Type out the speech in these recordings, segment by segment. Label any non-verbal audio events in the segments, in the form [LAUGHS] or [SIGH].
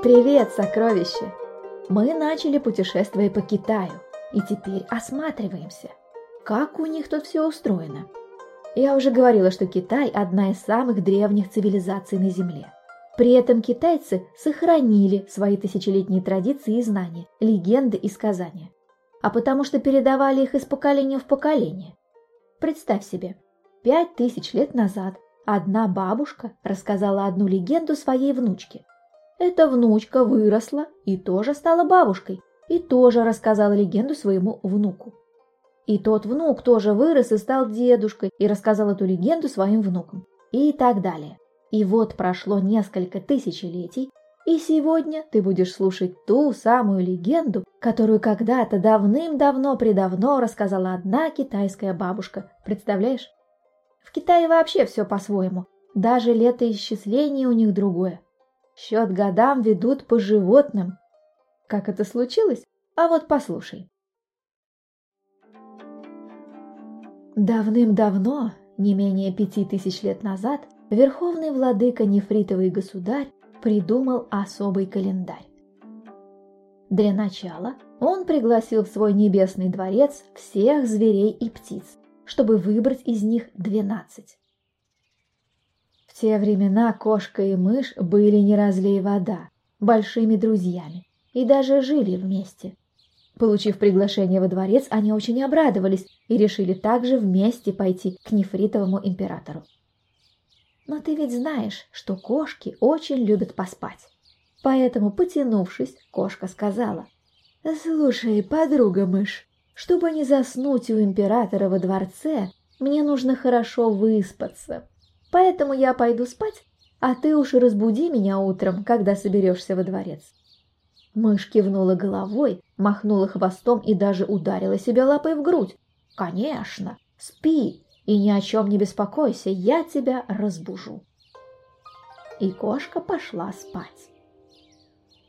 Привет, сокровище! Мы начали путешествие по Китаю и теперь осматриваемся, как у них тут все устроено. Я уже говорила, что Китай – одна из самых древних цивилизаций на Земле. При этом китайцы сохранили свои тысячелетние традиции и знания, легенды и сказания. А потому что передавали их из поколения в поколение. Представь себе, пять тысяч лет назад одна бабушка рассказала одну легенду своей внучке. Эта внучка выросла и тоже стала бабушкой, и тоже рассказала легенду своему внуку. И тот внук тоже вырос и стал дедушкой и рассказал эту легенду своим внукам. И так далее. И вот прошло несколько тысячелетий, и сегодня ты будешь слушать ту самую легенду, которую когда-то давным-давно-предавно рассказала одна китайская бабушка. Представляешь? В Китае вообще все по-своему. Даже летоисчисление у них другое. Счет годам ведут по животным. Как это случилось? А вот послушай. Давным-давно, не менее пяти тысяч лет назад, верховный владыка Нефритовый государь придумал особый календарь. Для начала он пригласил в свой небесный дворец всех зверей и птиц, чтобы выбрать из них двенадцать. В те времена кошка и мышь были не разлей вода, большими друзьями, и даже жили вместе. Получив приглашение во дворец, они очень обрадовались и решили также вместе пойти к нефритовому императору. Но ты ведь знаешь, что кошки очень любят поспать. Поэтому, потянувшись, кошка сказала, «Слушай, подруга-мышь, чтобы не заснуть у императора во дворце, мне нужно хорошо выспаться. Поэтому я пойду спать, а ты уж разбуди меня утром, когда соберешься во дворец». Мышь кивнула головой, махнула хвостом и даже ударила себя лапой в грудь. «Конечно, спи, и ни о чем не беспокойся, я тебя разбужу. И кошка пошла спать.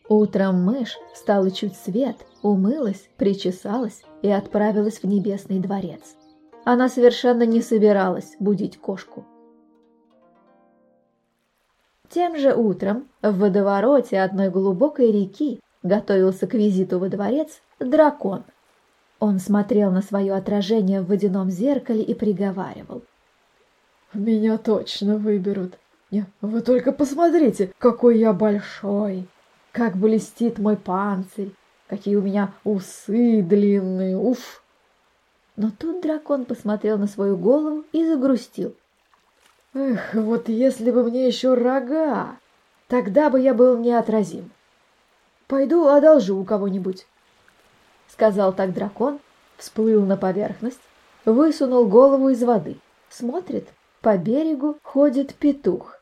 Утром мышь встала чуть свет, умылась, причесалась и отправилась в небесный дворец. Она совершенно не собиралась будить кошку. Тем же утром в водовороте одной глубокой реки готовился к визиту во дворец дракон – он смотрел на свое отражение в водяном зеркале и приговаривал. «Меня точно выберут. Не, вы только посмотрите, какой я большой! Как блестит мой панцирь! Какие у меня усы длинные! Уф!» Но тут дракон посмотрел на свою голову и загрустил. «Эх, вот если бы мне еще рога, тогда бы я был неотразим. Пойду одолжу у кого-нибудь» сказал так дракон, всплыл на поверхность, высунул голову из воды. Смотрит, по берегу ходит петух.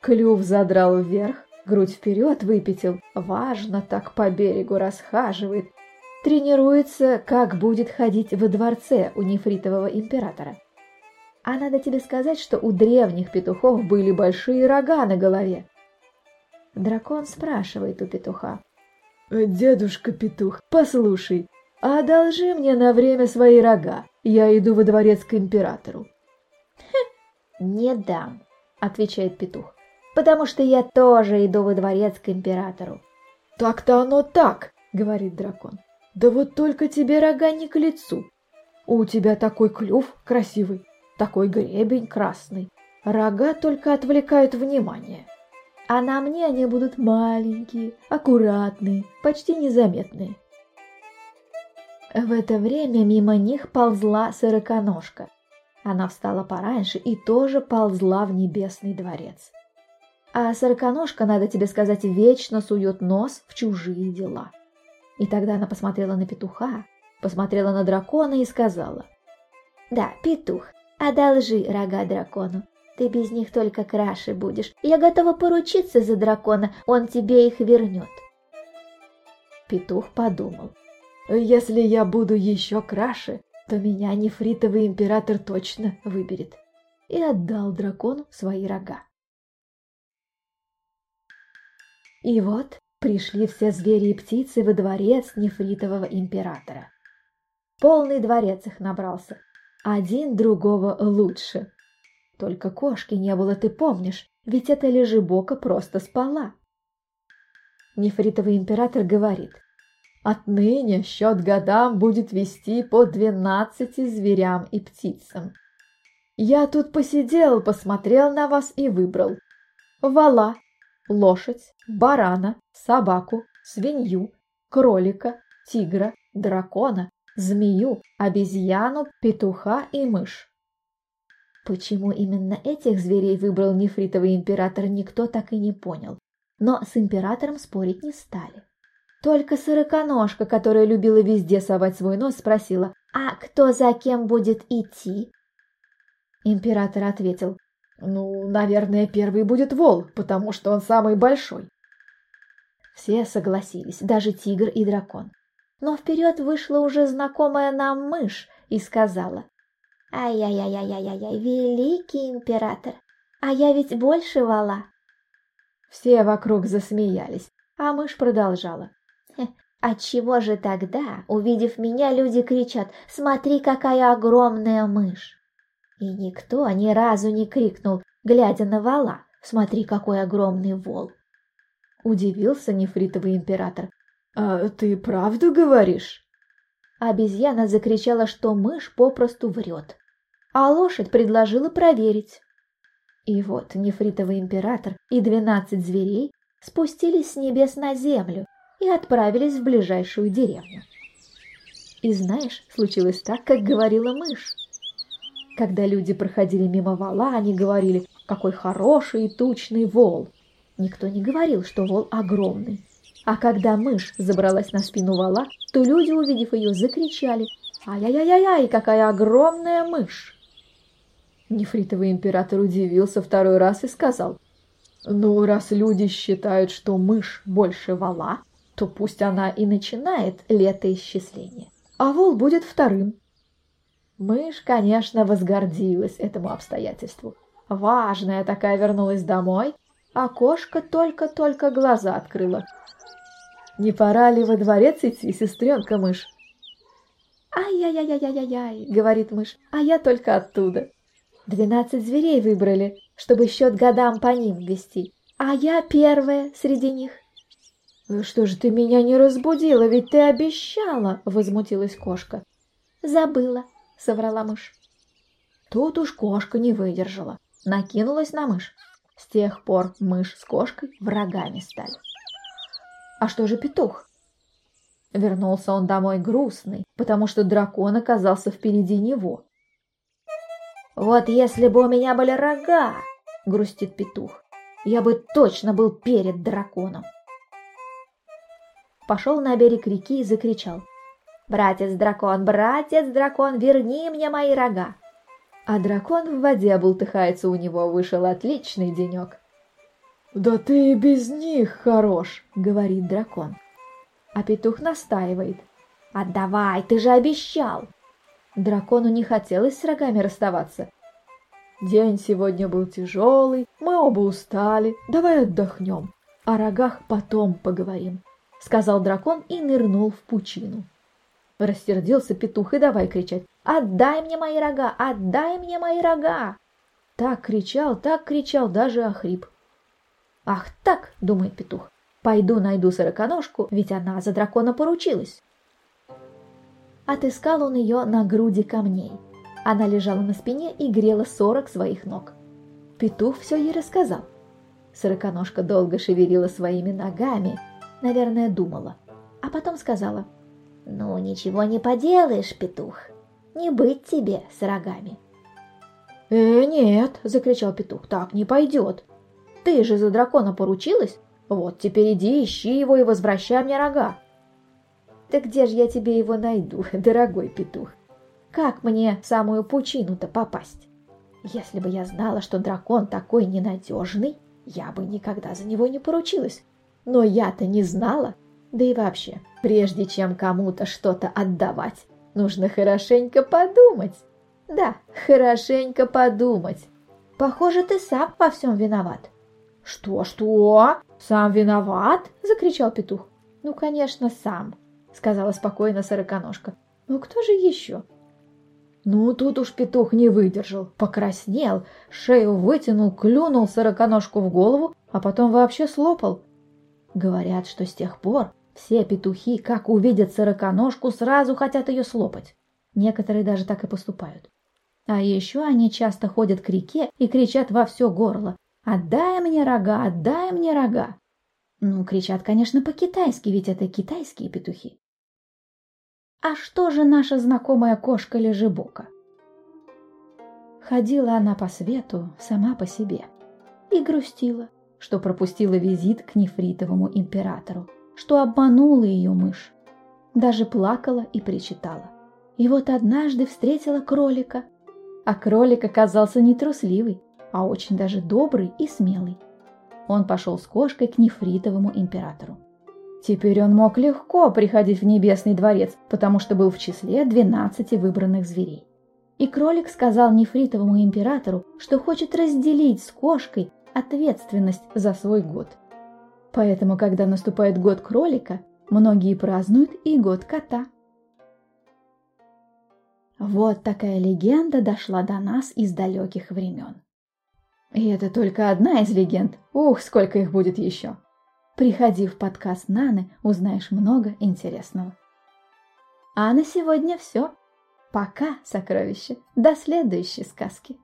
Клюв задрал вверх, грудь вперед выпятил, важно так по берегу расхаживает, тренируется, как будет ходить во дворце у нефритового императора. А надо тебе сказать, что у древних петухов были большие рога на голове. Дракон спрашивает у петуха. «Дедушка Петух, послушай, одолжи мне на время свои рога, я иду во дворец к императору». «Не дам», — отвечает Петух, «потому что я тоже иду во дворец к императору». «Так-то оно так», — говорит дракон. «Да вот только тебе рога не к лицу. У тебя такой клюв красивый, такой гребень красный. Рога только отвлекают внимание» а на мне они будут маленькие, аккуратные, почти незаметные. В это время мимо них ползла сороконожка. Она встала пораньше и тоже ползла в небесный дворец. А сороконожка, надо тебе сказать, вечно сует нос в чужие дела. И тогда она посмотрела на петуха, посмотрела на дракона и сказала, «Да, петух, одолжи рога дракону, ты без них только краше будешь. Я готова поручиться за дракона, он тебе их вернет. Петух подумал. Если я буду еще краше, то меня нефритовый император точно выберет. И отдал дракону свои рога. И вот пришли все звери и птицы во дворец нефритового императора. Полный дворец их набрался, один другого лучше. Только кошки не было, ты помнишь, ведь эта лежебока просто спала. Нефритовый император говорит, «Отныне счет годам будет вести по двенадцати зверям и птицам. Я тут посидел, посмотрел на вас и выбрал. Вала, лошадь, барана, собаку, свинью, кролика, тигра, дракона, змею, обезьяну, петуха и мышь. Почему именно этих зверей выбрал нефритовый император, никто так и не понял. Но с императором спорить не стали. Только сороконожка, которая любила везде совать свой нос, спросила, «А кто за кем будет идти?» Император ответил, «Ну, наверное, первый будет вол, потому что он самый большой». Все согласились, даже тигр и дракон. Но вперед вышла уже знакомая нам мышь и сказала, «Ай-яй-яй-яй-яй-яй, великий император, а я ведь больше вала». Все вокруг засмеялись, а мышь продолжала. «Отчего же тогда, увидев меня, люди кричат, смотри, какая огромная мышь?» И никто ни разу не крикнул, глядя на вала, смотри, какой огромный вол. Удивился нефритовый император. «А ты правду говоришь?» Обезьяна закричала, что мышь попросту врет, а лошадь предложила проверить. И вот нефритовый император и двенадцать зверей спустились с небес на землю и отправились в ближайшую деревню. И знаешь, случилось так, как говорила мышь. Когда люди проходили мимо вала, они говорили, какой хороший и тучный вол. Никто не говорил, что вол огромный. А когда мышь забралась на спину вала, то люди, увидев ее, закричали «Ай-яй-яй-яй, какая огромная мышь!» Нефритовый император удивился второй раз и сказал «Ну, раз люди считают, что мышь больше вала, то пусть она и начинает летоисчисление, а вол будет вторым». Мышь, конечно, возгордилась этому обстоятельству. Важная такая вернулась домой, а кошка только-только глаза открыла. «Не пора ли во дворец идти, сестренка мышь?» «Ай-яй-яй-яй-яй-яй», — говорит мышь, — «а я только оттуда». Двенадцать зверей выбрали, чтобы счет годам по ним вести, а я первая среди них. «Что же ты меня не разбудила, ведь ты обещала!» — возмутилась кошка. «Забыла», — соврала мышь. Тут уж кошка не выдержала, накинулась на мышь. С тех пор мышь с кошкой врагами стали. А что же петух? Вернулся он домой грустный, потому что дракон оказался впереди него. «Вот если бы у меня были рога!» — грустит петух. «Я бы точно был перед драконом!» Пошел на берег реки и закричал. «Братец-дракон, братец-дракон, верни мне мои рога!» А дракон в воде бултыхается у него, вышел отличный денек. «Да ты и без них хорош», — говорит дракон. А петух настаивает. «Отдавай, ты же обещал!» Дракону не хотелось с рогами расставаться. «День сегодня был тяжелый, мы оба устали, давай отдохнем, о рогах потом поговорим», — сказал дракон и нырнул в пучину. Рассердился петух и давай кричать. «Отдай мне мои рога! Отдай мне мои рога!» Так кричал, так кричал, даже охрип. «Ах так!» — думает петух. «Пойду найду сороконожку, ведь она за дракона поручилась». Отыскал он ее на груди камней. Она лежала на спине и грела сорок своих ног. Петух все ей рассказал. Сороконожка долго шевелила своими ногами, наверное, думала, а потом сказала — «Ну, ничего не поделаешь, петух, не быть тебе с рогами». «Э, нет!» — закричал петух, — «так не пойдет. Ты же за дракона поручилась? Вот теперь иди, ищи его и возвращай мне рога». «Да где же я тебе его найду, [LAUGHS] дорогой петух? Как мне в самую пучину-то попасть? Если бы я знала, что дракон такой ненадежный, я бы никогда за него не поручилась. Но я-то не знала, да и вообще, прежде чем кому-то что-то отдавать, нужно хорошенько подумать. Да, хорошенько подумать. Похоже, ты сам во всем виноват. Что, что? Сам виноват? Закричал петух. Ну, конечно, сам, сказала спокойно сороконожка. Ну, кто же еще? Ну, тут уж петух не выдержал, покраснел, шею вытянул, клюнул сороконожку в голову, а потом вообще слопал. Говорят, что с тех пор все петухи, как увидят сороконожку, сразу хотят ее слопать. Некоторые даже так и поступают. А еще они часто ходят к реке и кричат во все горло «Отдай мне рога! Отдай мне рога!» Ну, кричат, конечно, по-китайски, ведь это китайские петухи. А что же наша знакомая кошка Лежебока? Ходила она по свету сама по себе и грустила, что пропустила визит к нефритовому императору, что обманула ее мышь. Даже плакала и причитала. И вот однажды встретила кролика. А кролик оказался не трусливый, а очень даже добрый и смелый. Он пошел с кошкой к нефритовому императору. Теперь он мог легко приходить в небесный дворец, потому что был в числе двенадцати выбранных зверей. И кролик сказал нефритовому императору, что хочет разделить с кошкой ответственность за свой год. Поэтому, когда наступает год кролика, многие празднуют и год кота. Вот такая легенда дошла до нас из далеких времен. И это только одна из легенд. Ух, сколько их будет еще. Приходи в подкаст Наны, узнаешь много интересного. А на сегодня все. Пока, сокровище. До следующей сказки.